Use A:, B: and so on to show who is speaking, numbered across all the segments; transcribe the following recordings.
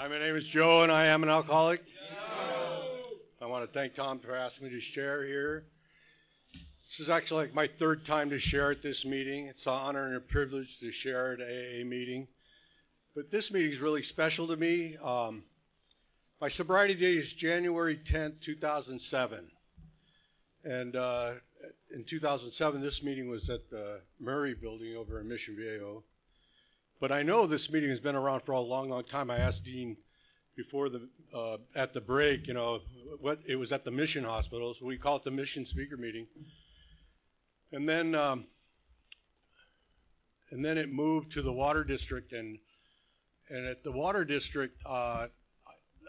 A: Hi, my name is Joe, and I am an alcoholic. Joe. I want to thank Tom for asking me to share here. This is actually like my third time to share at this meeting. It's an honor and a privilege to share at AA meeting. But this meeting is really special to me. Um, my sobriety date is January 10th, 2007. And uh, in 2007, this meeting was at the Murray building over in Mission Viejo. But I know this meeting has been around for a long, long time. I asked Dean before the uh, at the break, you know, what it was at the mission hospital, so we call it the mission speaker meeting. And then um, and then it moved to the water district, and and at the water district, uh,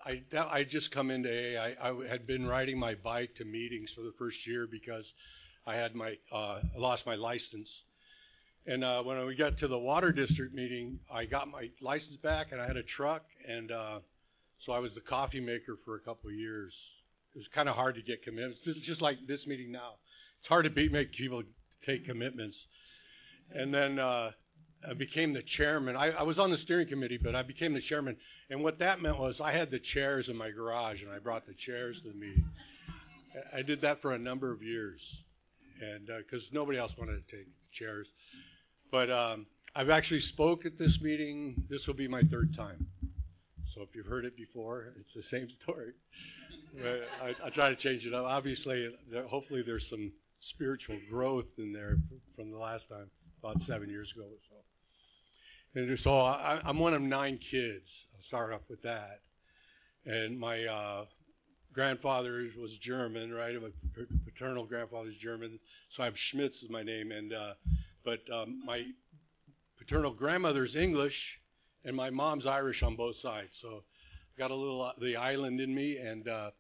A: I I just come into AA. I, I had been riding my bike to meetings for the first year because I had my uh, lost my license and uh, when we got to the water district meeting, I got my license back and I had a truck, and uh, so I was the coffee maker for a couple of years. It was kind of hard to get commitments, it's just like this meeting now. It's hard to be, make people take commitments. And then uh, I became the chairman. I, I was on the steering committee, but I became the chairman. And what that meant was I had the chairs in my garage, and I brought the chairs to the meeting. I did that for a number of years, and because uh, nobody else wanted to take chairs. But um, I've actually spoke at this meeting. This will be my third time. So if you've heard it before, it's the same story. I, I try to change it up. Obviously, there, hopefully there's some spiritual growth in there from the last time, about seven years ago or so. And so I, I'm one of nine kids. I'll start off with that. And my uh, grandfather was German, right? My paternal grandfather's German, so I have Schmitz is my name, and uh, but um, my paternal grandmother's English, and my mom's Irish on both sides. So I've got a little uh, the island in me, and uh,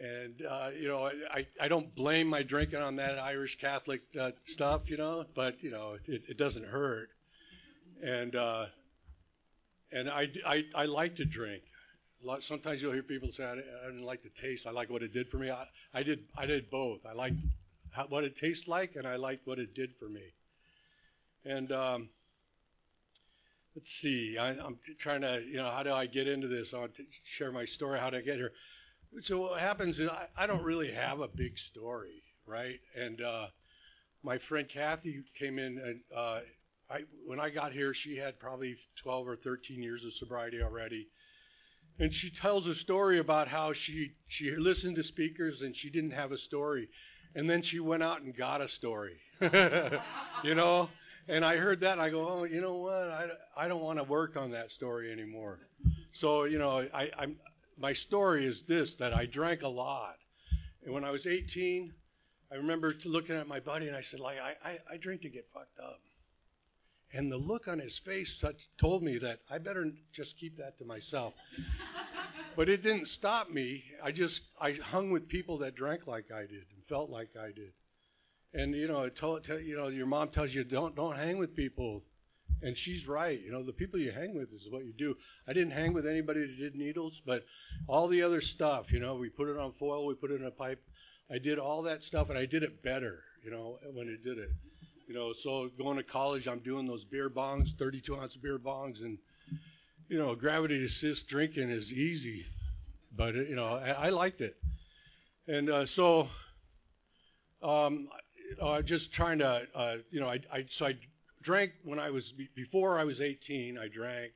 A: and uh, you know I, I don't blame my drinking on that Irish Catholic uh, stuff, you know, but you know it, it doesn't hurt, and uh, and I, I I like to drink. Sometimes you'll hear people say I, I didn't like the taste. I like what it did for me. I, I did I did both. I liked how, what it tastes like, and I liked what it did for me. And um, let's see, I, am trying to, you know, how do I get into this? I want to share my story, how did I get here? So what happens is I, I don't really have a big story, right? And uh, my friend Kathy came in, and uh, I, when I got here, she had probably 12 or 13 years of sobriety already. And she tells a story about how she she listened to speakers and she didn't have a story and then she went out and got a story. you know? And I heard that and I go, oh, you know what? I, I don't want to work on that story anymore. So, you know, I, I'm, my story is this that I drank a lot. And when I was 18, I remember looking at my buddy and I said, like, I, I, I drink to get fucked up. And the look on his face such, told me that I better just keep that to myself. But it didn't stop me. I just I hung with people that drank like I did and felt like I did. And you know, told, tell, you know, your mom tells you don't don't hang with people, and she's right. You know, the people you hang with is what you do. I didn't hang with anybody that did needles, but all the other stuff, you know, we put it on foil, we put it in a pipe. I did all that stuff, and I did it better. You know, when I did it. You know, so going to college, I'm doing those beer bongs, 32 ounce beer bongs, and you know, gravity assist drinking is easy, but you know, I, I liked it, and uh, so um, uh, just trying to, uh, you know, I, I so I drank when I was before I was 18. I drank,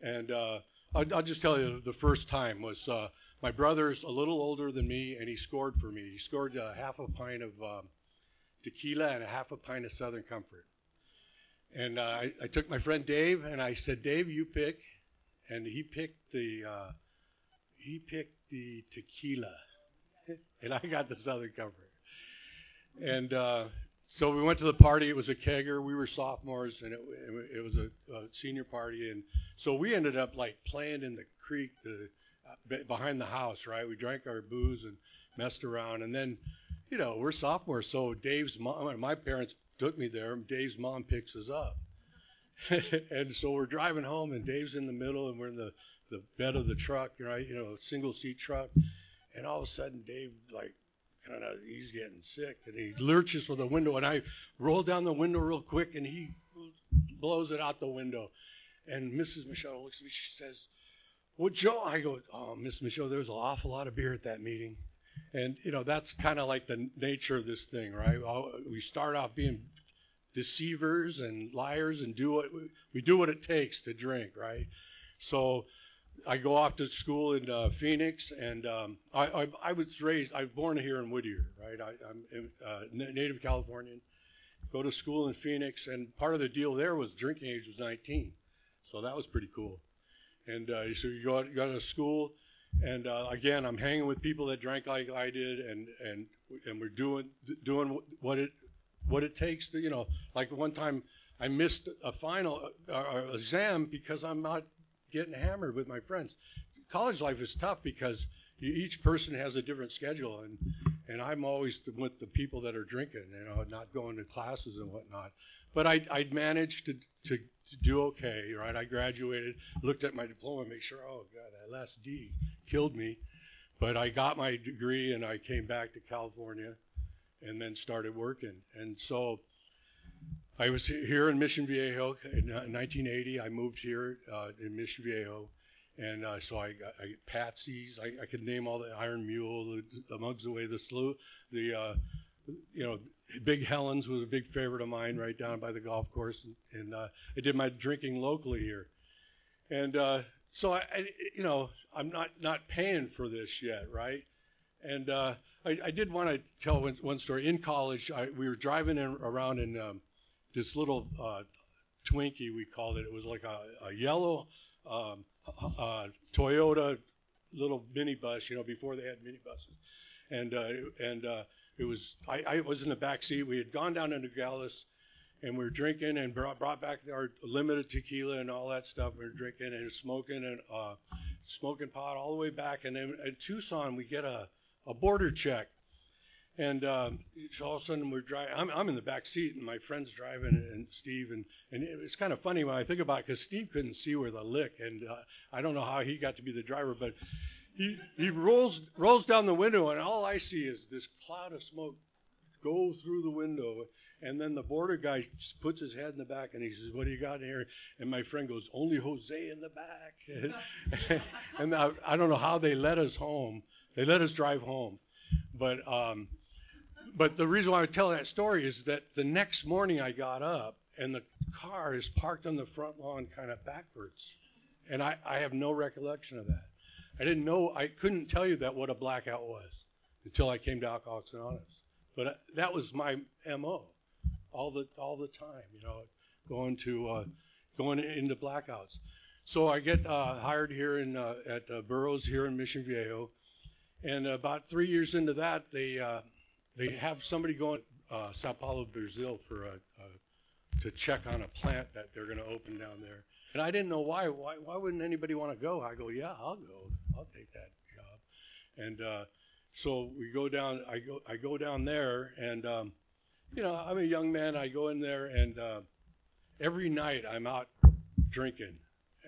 A: and uh, I'll, I'll just tell you the first time was uh, my brother's a little older than me, and he scored for me. He scored uh, half a pint of um, tequila and a half a pint of Southern Comfort. And I, I took my friend Dave and I said, Dave, you pick. And he picked the uh, he picked the tequila, and I got the Southern Comfort. And uh, so we went to the party. It was a kegger. We were sophomores, and it, it was a, a, senior party. And so we ended up like playing in the creek the, uh, behind the house, right? We drank our booze and messed around, and then you know, we're sophomores, so Dave's mom, my parents took me there, Dave's mom picks us up. and so we're driving home, and Dave's in the middle, and we're in the, the bed of the truck, right? You know, single seat truck. And all of a sudden, Dave, like, kind of, he's getting sick, and he lurches for the window, and I roll down the window real quick, and he blows it out the window. And Mrs. Michelle looks at me, she says, well, Joe, I go, oh, Miss Michelle, there was an awful lot of beer at that meeting. And, you know, that's kind of like the nature of this thing, right? We start off being deceivers and liars and do what we do what it takes to drink, right? So I go off to school in uh, Phoenix, and um, I, I, I was raised. I was born here in Whittier, right? I, am a uh, native Californian. Go to school in Phoenix, and part of the deal there was drinking age was 19, so that was pretty cool. And uh, so you go, you go to school, and uh, again, I'm hanging with people that drank like I did, and and and we're doing doing what it what it takes to you know. Like one time, I missed a final uh, uh, exam because I'm not getting hammered with my friends. College life is tough because you, each person has a different schedule, and and I'm always with the people that are drinking, you know, not going to classes and whatnot. But I I managed to to to do okay, right? I graduated, looked at my diploma, make sure, oh God, that last D killed me. But I got my degree and I came back to California and then started working. And so I was here in Mission Viejo in 1980. I moved here uh, in Mission Viejo. And uh, so I got I, Patsy's. I, I could name all the Iron Mule, the, the Mugs Away, the Slough, the uh, you know, Big Helen's was a big favorite of mine right down by the golf course, and, and uh, I did my drinking locally here. And uh, so I, I, you know, I'm not not paying for this yet, right? And uh, I, I did want to tell one, one story. In college, I, we were driving in, around in um, this little uh, Twinkie, we called it. It was like a, a yellow um, uh, Toyota little minibus, you know, before they had minibuses. And uh, and uh, it was I, I was in the back seat. We had gone down to Nogales, and we were drinking and brought, brought back our limited tequila and all that stuff. We were drinking and smoking and uh, smoking pot all the way back. And then in Tucson, we get a, a border check. And um, all of a sudden we're driving. I'm, I'm in the back seat, and my friend's driving, and Steve, and and it's kind of funny when I think about it because Steve couldn't see where the lick, and uh, I don't know how he got to be the driver, but he, he rolls rolls down the window, and all I see is this cloud of smoke go through the window. And then the border guy puts his head in the back and he says, "What do you got in here?" And my friend goes, "Only Jose in the back." and, I, I, don't know how they let us home. They let us drive home, but um, but the reason why I tell that story is that the next morning I got up and the car is parked on the front lawn, kind of backwards, and I, I have no recollection of that. I didn't know, I couldn't tell you that what a blackout was until I came to Alcoholics Anonymous. But uh, that was my MO all the all the time, you know, going to uh, going into blackouts. So I get uh, hired here in uh, at uh, Burroughs here in Mission Viejo, and about three years into that, they uh, they have somebody going uh, Sao Paulo, Brazil, for a, a, to check on a plant that they're going to open down there. And I didn't know why. Why why wouldn't anybody want to go? I go, yeah, I'll go. I'll take that job. And uh, so we go down. I go. I go down there, and um, you know, I'm a young man. I go in there, and uh, every night I'm out drinking.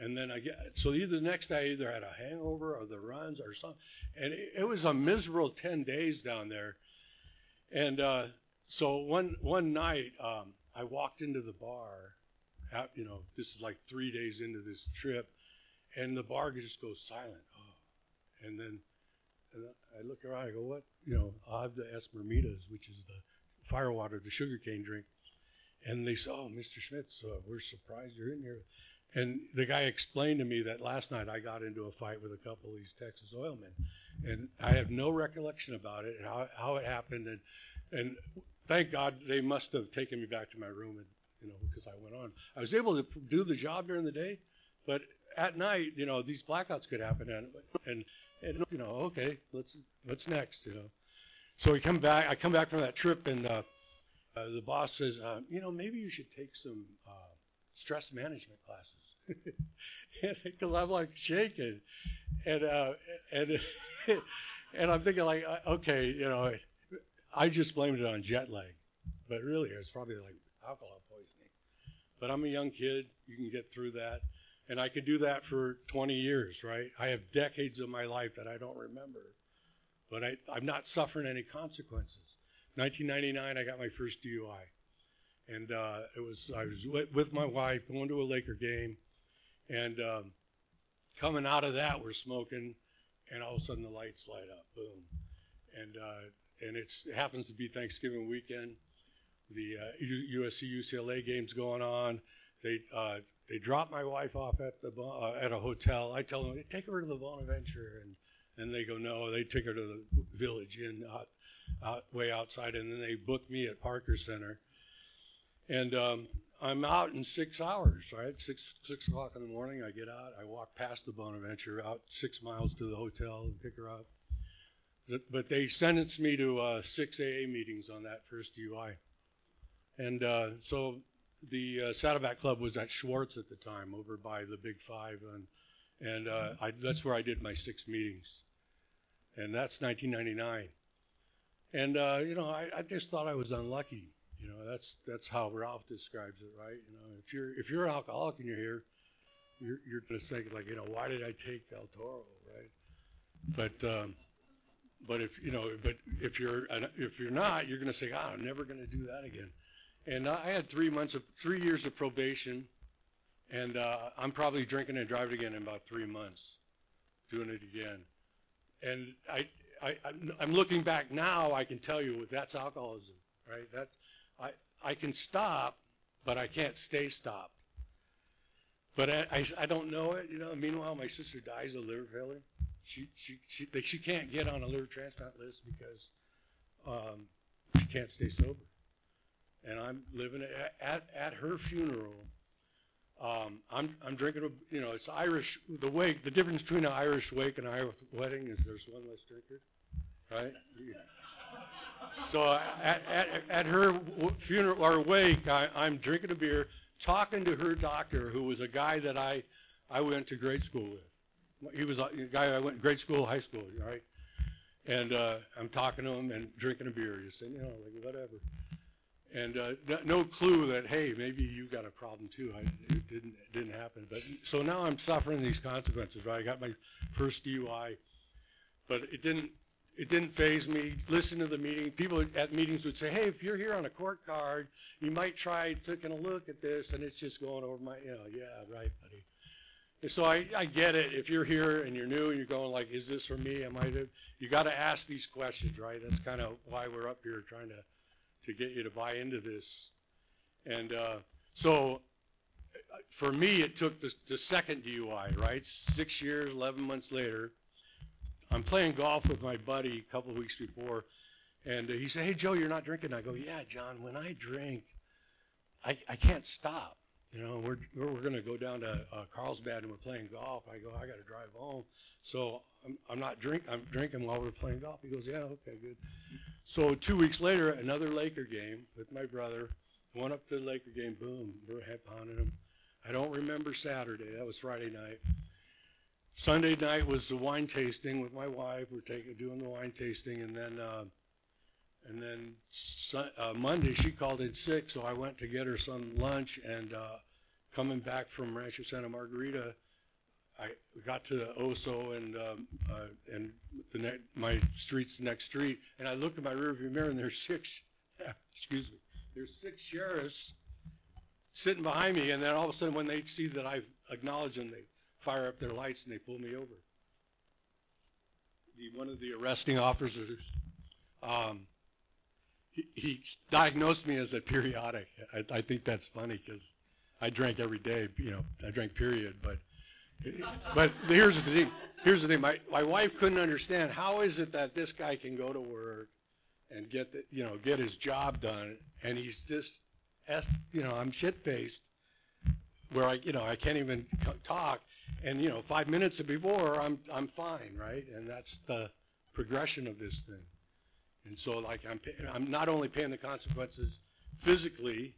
A: And then I get so either the next day I either had a hangover or the runs or something, and it, it was a miserable ten days down there. And uh, so one one night um, I walked into the bar, you know, this is like three days into this trip, and the bar just goes silent. Oh. And then and I look around, I go, what? You know, i have the Esmermitas, which is the firewater, the sugarcane drink. And they say, oh, Mr. Schmitz, uh, we're surprised you're in here. And the guy explained to me that last night I got into a fight with a couple of these Texas oilmen. And I have no recollection about it and how, how it happened. And, and thank God they must have taken me back to my room and, you know, because I went on. I was able to do the job during the day, but at night, you know, these blackouts could happen, and and, and you know, okay, let's what's next, you know. So we come back. I come back from that trip, and uh, uh, the boss says, uh, you know, maybe you should take some uh, stress management classes. because I'm like shaking, and uh, and and I'm thinking like, uh, okay, you know, I just blamed it on jet lag, but really it's probably like alcohol poisoning. But I'm a young kid. You can get through that. And I could do that for 20 years, right? I have decades of my life that I don't remember. But I, I'm not suffering any consequences. 1999, I got my first DUI. And uh, it was I was with, my wife going to a Laker game, and um, coming out of that, we're smoking, and all of a sudden the lights light up, boom, and uh, and it happens to be Thanksgiving weekend. The uh, USC UCLA game's going on. They uh, they drop my wife off at the uh, at a hotel. I tell them take her to the Bonaventure, and and they go no. They take her to the Village Inn out, out way outside, and then they book me at Parker Center. And um, I'm out in six hours, right? Six six o'clock in the morning. I get out. I walk past the Bonaventure, out six miles to the hotel, and pick her up. But they sentenced me to uh, six AA meetings on that first DUI. And uh, so the uh, Saddleback Club was at Schwartz at the time, over by the Big Five, and and uh, I, that's where I did my six meetings, and that's 1999. And uh, you know, I, I just thought I was unlucky. You know, that's that's how Ralph describes it, right? You know, if you're if you're an alcoholic and you're here, you're you're gonna like, you know, why did I take El Toro, right? But um, but if you know, but if you're if you're not, you're gonna say, ah, I'm never gonna do that again. And I had three months of three years of probation, and uh, I'm probably drinking and driving again in about three months, doing it again. And I, I, I'm looking back now. I can tell you that's alcoholism, right? That's I, I can stop, but I can't stay stopped. But I, I, I don't know it, you know. Meanwhile, my sister dies of liver failure. She, she, she, she can't get on a liver transplant list because um, she can't stay sober and I'm living at, at, at her funeral. Um, I'm I'm drinking a you know it's Irish the wake the difference between an Irish wake and an Irish wedding is there's one less drinker, right? So at, at, at her funeral or wake I, I'm drinking a beer, talking to her doctor who was a guy that I I went to grade school with. He was a guy I went to grade school, high school, right? And uh, I'm talking to him and drinking a beer, just saying, you know, like whatever and uh, no clue that hey maybe you got a problem too. I, it didn't it didn't happen. But so now I'm suffering these consequences. Right, I got my first DUI, but it didn't it didn't phase me. Listen to the meeting. People at meetings would say, hey, if you're here on a court card, you might try taking a look at this, and it's just going over my you know yeah right buddy. And so I, I get it. If you're here and you're new and you're going like, is this for me? Am I? You got to ask these questions, right? That's kind of why we're up here trying to to get you to buy into this. And uh, so for me, it took the, the second DUI, right? Six years, 11 months later. I'm playing golf with my buddy a couple of weeks before, and he said, "Hey Joe, you're not drinking." I go, "Yeah, John. When I drink, I I can't stop. You know, we're we're, going to go down to uh, Carlsbad and we're playing golf. I go, I got to drive home, so I'm I'm not drink. I'm drinking while we're playing golf. He goes, Yeah, okay, good. So two weeks later, another Laker game with my brother. Went up to the Laker game. Boom, we're head pounding them. I don't remember Saturday. That was Friday night. Sunday night was the wine tasting with my wife. We're taking doing the wine tasting, and then uh, and then uh, Monday she called in sick, so I went to get her some lunch. And uh, coming back from Rancho Santa Margarita, I got to Oso and um, uh, and the ne- my street's the next street, and I looked at my rearview mirror, and there's six, excuse me, there's six sheriffs sitting behind me, and then all of a sudden, when they see that I've acknowledged them, they fire up their lights and they pull me over. The, one of the arresting officers, um, he, he diagnosed me as a periodic. I, I think that's funny because I drank every day. You know, I drank period, but but here's the thing. Here's the thing. My my wife couldn't understand how is it that this guy can go to work and get the, you know get his job done, and he's just, you know, I'm shit faced, where I you know I can't even talk, and you know five minutes before I'm I'm fine, right? And that's the progression of this thing. And so like I'm I'm not only paying the consequences physically,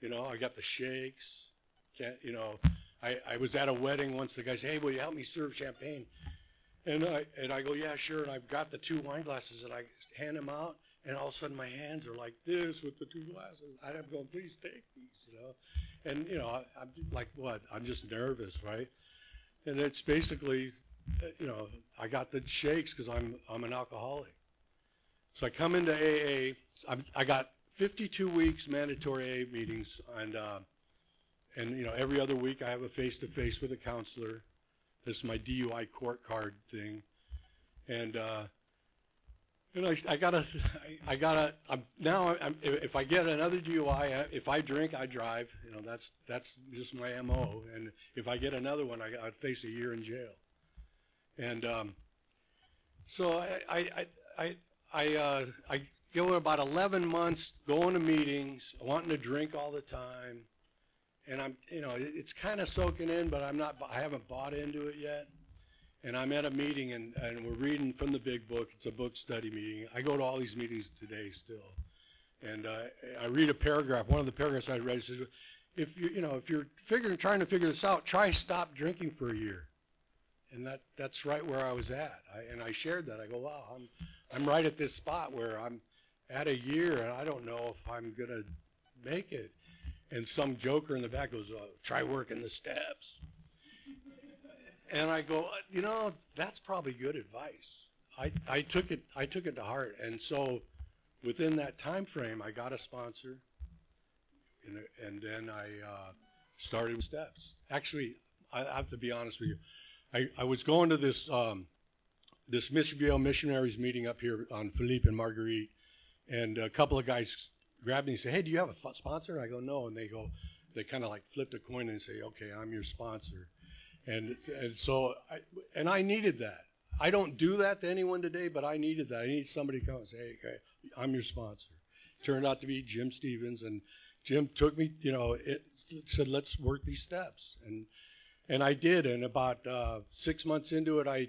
A: you know, I got the shakes, can't you know I, I was at a wedding once. The guy said, "Hey, will you help me serve champagne?" And I and I go, "Yeah, sure." And I've got the two wine glasses, and I hand them out, and all of a sudden my hands are like this with the two glasses. I'm going, "Please take these," you know. And you know, I, I'm like, what? I'm just nervous, right? And it's basically, you know, I got the shakes because I'm I'm an alcoholic. So I come into AA. I'm, I got 52 weeks mandatory AA meetings, and uh, and you know every other week I have a face-to-face with a counselor This is my DUI court card thing, and uh, you know, I, gotta, I, gotta. I'm, now, I'm, if I get another DUI, if I drink, I drive. You know, that's that's just my mo. And if I get another one, I, I'd face a year in jail. And um, so I, I, I, I, uh, I go about 11 months going to meetings, wanting to drink all the time, and I'm, you know, it's kind of soaking in, but I'm not, I haven't bought into it yet and I'm at a meeting and, and we're reading from the big book. It's a book study meeting. I go to all these meetings today still. And uh, I read a paragraph. One of the paragraphs I read says, if you you know if you're figuring trying to figure this out, try stop drinking for a year. And that that's right where I was at. I, and I shared that. I go, wow, I'm I'm right at this spot where I'm at a year and I don't know if I'm gonna make it. And some joker in the back goes, oh, try working the steps. And I go, you know, that's probably good advice. I, I took it I took it to heart, and so within that time frame, I got a sponsor, and, and then I uh, started steps. Actually, I have to be honest with you. I, I was going to this um, this Mission missionaries meeting up here on Felipe and Marguerite, and a couple of guys grabbed me and said, "Hey, do you have a sponsor?" I go, "No," and they go, they kind of like flipped a coin and say, "Okay, I'm your sponsor." And, and so, I, and I needed that. I don't do that to anyone today, but I needed that. I need somebody to come and say, hey, okay, I'm your sponsor. Turned out to be Jim Stevens, and Jim took me, you know, it said, let's work these steps. And, and I did. And about uh, six months into it, I,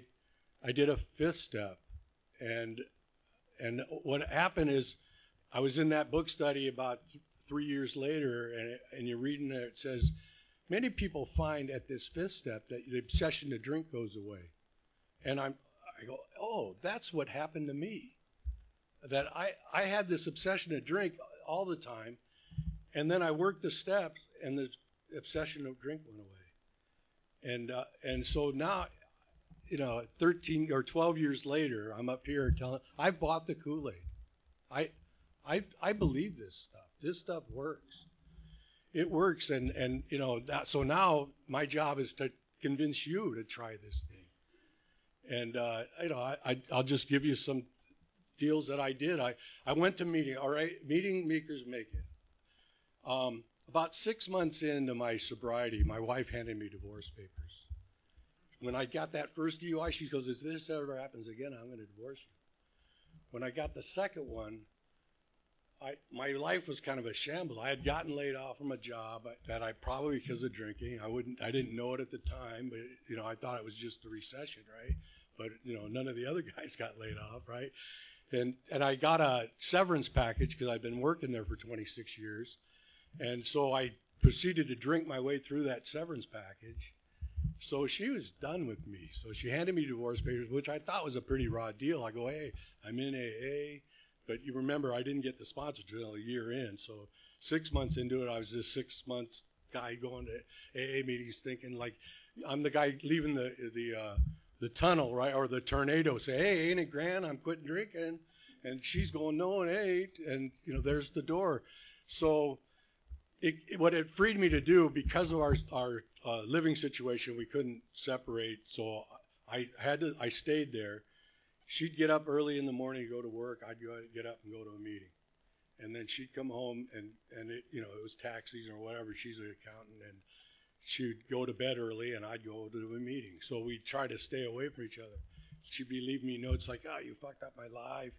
A: I did a fifth step. And, and what happened is I was in that book study about th- three years later, and, and you're reading it, it says, Many people find at this fifth step that the obsession to drink goes away. And I'm, I go, oh, that's what happened to me. That I, I had this obsession to drink all the time, and then I worked the steps, and the obsession of drink went away. And uh, and so now, you know, 13 or 12 years later, I'm up here telling, I bought the Kool-Aid. I, I, I believe this stuff. This stuff works it works and and you know that so now my job is to convince you to try this thing. And uh, you know I, I will just give you some deals that I did. I I went to meeting all right meeting makers make it. Um, about six months into my sobriety my wife handed me divorce papers. When I got that first DUI she goes if this ever happens again I'm going to divorce you. When I got the second one I, my life was kind of a shambles. I had gotten laid off from a job that I probably because of drinking. I wouldn't, I didn't know it at the time, but you know, I thought it was just the recession, right? But you know, none of the other guys got laid off, right? And and I got a severance package because I'd been working there for 26 years, and so I proceeded to drink my way through that severance package. So she was done with me. So she handed me divorce papers, which I thought was a pretty raw deal. I go, hey, I'm in AA. But you remember, I didn't get the sponsor until a year in. So six months into it, I was this six months guy going to AA meetings, thinking like I'm the guy leaving the the uh, the tunnel, right, or the tornado. Say, hey, ain't it grand? I'm quitting drinking, and she's going, no, it ain't. And you know, there's the door. So it, what it freed me to do because of our our uh, living situation, we couldn't separate. So I had to. I stayed there she'd get up early in the morning go to work. I'd go get up and go to a meeting, and then she'd come home and and it you know it was taxis or whatever. She's an accountant and she'd go to bed early and I'd go to a meeting. So we'd try to stay away from each other. She'd be leaving me notes like, "Oh, you fucked up my life,"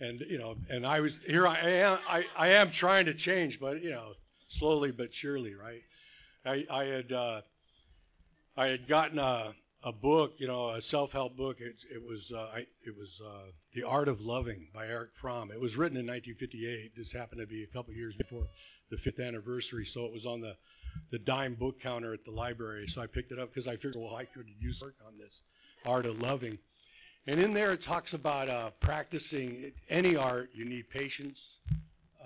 A: and you know, and I was here. I am. I, I am trying to change, but you know, slowly but surely, right? I I had uh, I had gotten a a book, you know, a self-help book. It, it was uh, I, it was uh, The Art of Loving by Erich Fromm. It was written in 1958. This happened to be a couple years before the fifth anniversary, so it was on the the dime book counter at the library. So I picked it up because I figured, well, I could use work on this art of loving. And in there, it talks about uh, practicing any art. You need patience,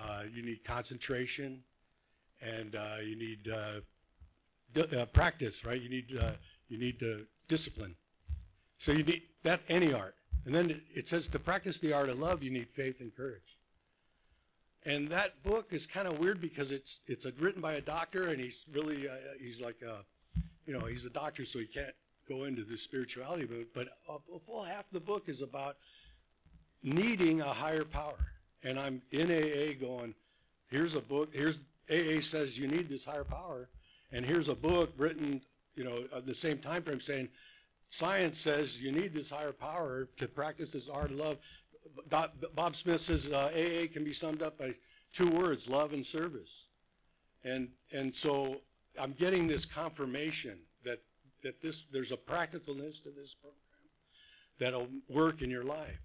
A: uh, you need concentration, and uh, you need uh, d- practice, right? You need you need to discipline. So you need that any art. And then it says to practice the art of love, you need faith and courage. And that book is kind of weird because it's it's written by a doctor, and he's really uh, he's like a, you know, he's a doctor, so he can't go into the spirituality it, but a, a full half the book is about needing a higher power. And I'm in AA going, here's a book, here's AA says you need this higher power, and here's a book written, you know, at the same time frame saying science says you need this higher power to practice this art of love. Bob Smith says uh, AA can be summed up by two words: love and service. And and so I'm getting this confirmation that that this there's a practicalness to this program that'll work in your life.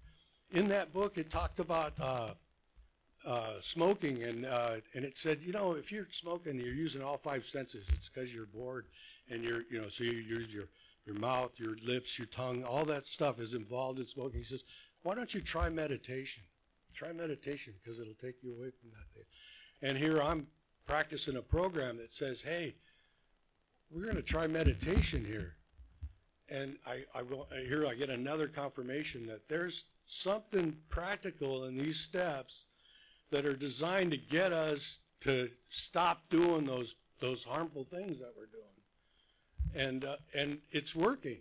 A: In that book, it talked about uh, uh, smoking, and uh, and it said, you know, if you're smoking, you're using all five senses. It's because you're bored, and you're, you know, so you use your your mouth, your lips, your tongue, all that stuff is involved in smoking. He says, why don't you try meditation? Try meditation because it'll take you away from that. Thing. And here I'm practicing a program that says, hey, we're going to try meditation here. And I, I will, here I get another confirmation that there's something practical in these steps that are designed to get us to stop doing those those harmful things that we're doing. And uh, and it's working.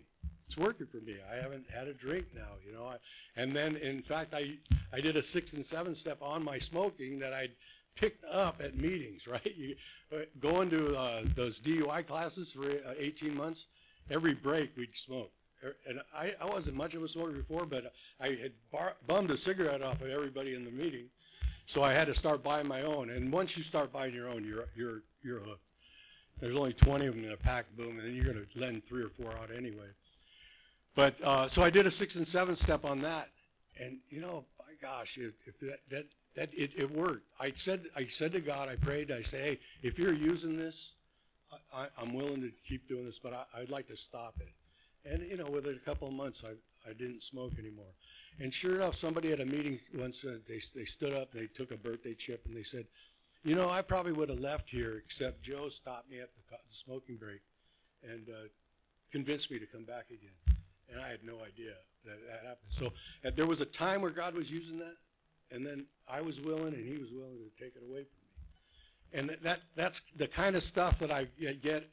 A: It's working for me. I haven't had a drink now, you know. I, and then, in fact, I I did a six and seven step on my smoking that I'd picked up at meetings. Right, you, uh, going to uh, those DUI classes for uh, 18 months. Every break we'd smoke. Er, and I, I wasn't much of a smoker before, but I had bar, bummed a cigarette off of everybody in the meeting. So I had to start buying my own. And once you start buying your own, you're you're you're hooked. There's only 20 of them in a pack, boom, and then you're going to lend three or four out anyway. But uh, so I did a six and seven step on that, and you know, my gosh, if, if that that that it, it worked. I said I said to God, I prayed, I say, hey, if you're using this, I, I'm willing to keep doing this, but I, I'd like to stop it. And you know, within a couple of months, I I didn't smoke anymore. And sure enough, somebody at a meeting once, uh, they, they stood up, they took a birthday chip, and they said, you know, I probably would have left here, except Joe stopped me at the, smoking break and uh, convinced me to come back again. And I had no idea that that happened. So uh, there was a time where God was using that, and then I was willing, and He was willing to take it away from me. And that that's the kind of stuff that I get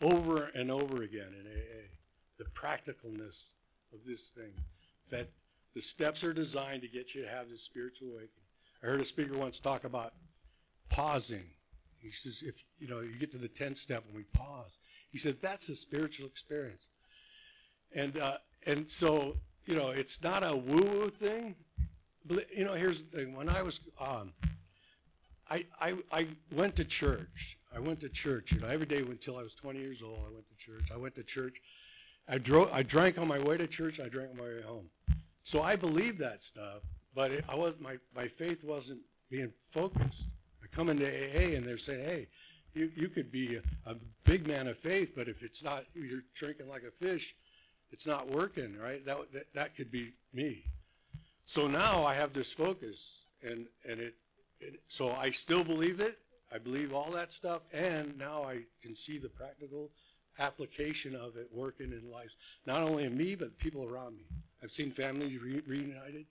A: over and over again in AA. The practicalness of this thing. That the steps are designed to get you to have this spiritual awakening. I heard a speaker once talk about pausing. He says, if you know, you get to the 10th step and we pause. He said that's a spiritual experience. And uh, and so you know, it's not a woo-woo thing. But, You know, here's the thing. When I was, um, I, I I went to church. I went to church. You know, every day until I was 20 years old, I went to church. I went to church. I drove. I drank on my way to church. I drank on my way home. So I believed that stuff, but it, I was my my faith wasn't being focused. I come into AA and they're saying, hey, you you could be a, a big man of faith, but if it's not, you're drinking like a fish, it's not working, right? That that, that could be me. So now I have this focus, and and it, it so I still believe it. I believe all that stuff, and now I can see the practical application of it working in lives, not only in me but people around me. I've seen families re- reunited.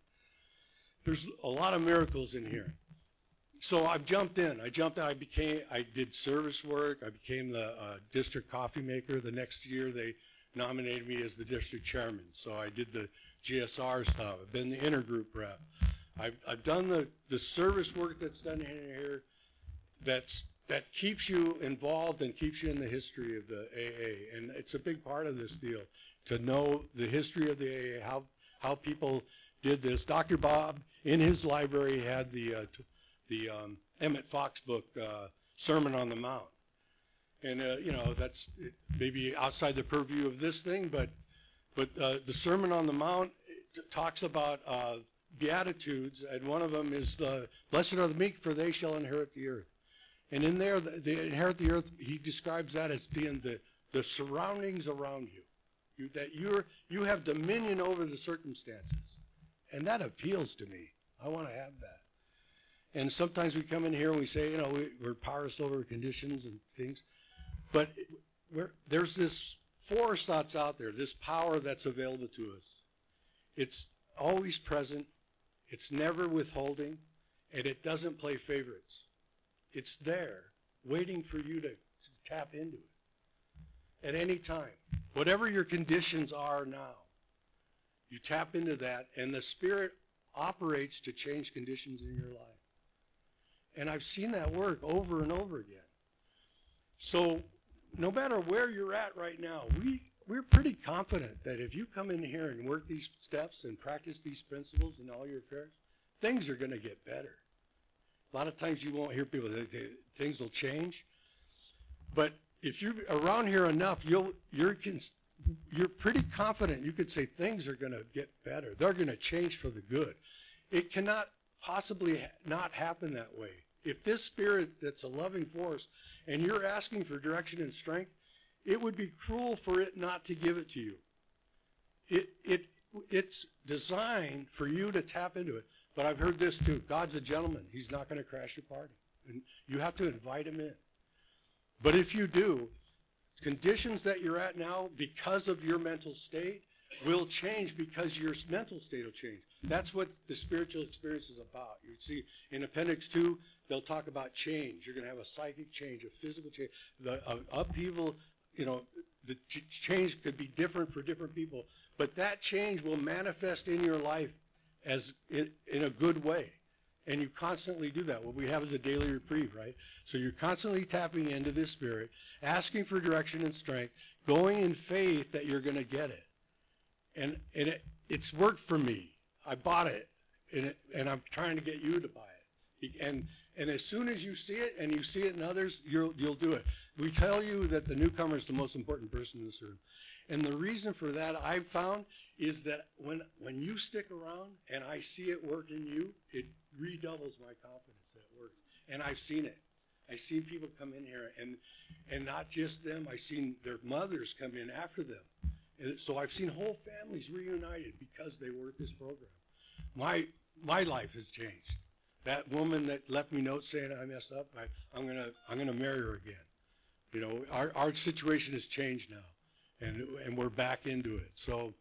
A: There's a lot of miracles in here. So I jumped in. I jumped in. I became. I did service work. I became the uh, district coffee maker. The next year they nominated me as the district chairman. So I did the GSR stuff. I've been the intergroup rep. I've, I've done the, the service work that's done here that's that keeps you involved and keeps you in the history of the AA. And it's a big part of this deal to know the history of the AA, how how people did this. Dr. Bob in his library had the uh, t- the um, Emmett Fox book, uh, Sermon on the Mount, and uh, you know that's maybe outside the purview of this thing, but but uh, the Sermon on the Mount talks about uh, beatitudes, and one of them is the blessed are the meek, for they shall inherit the earth. And in there, the, the inherit the earth, he describes that as being the the surroundings around you. You, that you're, you have dominion over the circumstances. And that appeals to me. I want to have that. And sometimes we come in here and we say, you know, we, we're powerless over conditions and things. But there's this force that's out there, this power that's available to us. It's always present. It's never withholding. And it doesn't play favorites. It's there, waiting for you to, to tap into it at any time. Whatever your conditions are now, you tap into that, and the Spirit operates to change conditions in your life. And I've seen that work over and over again. So no matter where you're at right now, we, we're pretty confident that if you come in here and work these steps and practice these principles in all your affairs, things are going to get better. A lot of times you won't hear people that things will change. But if you're around here enough, you'll, you're, you're pretty confident you could say things are going to get better. They're going to change for the good. It cannot possibly not happen that way. If this spirit that's a loving force and you're asking for direction and strength, it would be cruel for it not to give it to you. It, it, it's designed for you to tap into it. But I've heard this too. God's a gentleman. He's not going to crash your party. And you have to invite him in. But if you do, conditions that you're at now because of your mental state will change because your mental state will change. That's what the spiritual experience is about. You see, in Appendix 2, they'll talk about change. You're going to have a psychic change, a physical change, the uh, upheaval. You know, the ch- change could be different for different people, but that change will manifest in your life as in, in a good way. And you constantly do that. What we have is a daily reprieve, right? So you're constantly tapping into this spirit, asking for direction and strength, going in faith that you're going to get it. And, and it, it's worked for me. I bought it and, it, and I'm trying to get you to buy it. And, and as soon as you see it and you see it in others, you'll, you'll do it. We tell you that the newcomer is the most important person in this room. And the reason for that I've found is that when, when you stick around and I see it work in you, it redoubles my confidence that it works. And I've seen it. I've seen people come in here and, and not just them, I've seen their mothers come in after them. And so I've seen whole families reunited because they work this program. My, my life has changed. That woman that left me notes saying I messed up, I, I'm gonna I'm gonna marry her again. You know, our our situation has changed now, and and we're back into it. So,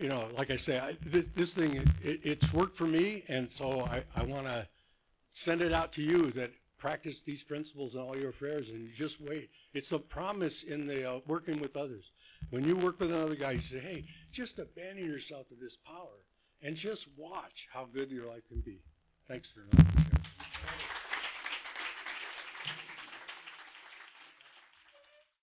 A: you know, like I say, I, this, this thing it, it's worked for me, and so I I want to send it out to you that practice these principles in all your affairs, and just wait. It's a promise in the uh, working with others. When you work with another guy, you say, hey, just abandon yourself to this power and just watch how good your life can be. Thanks very much.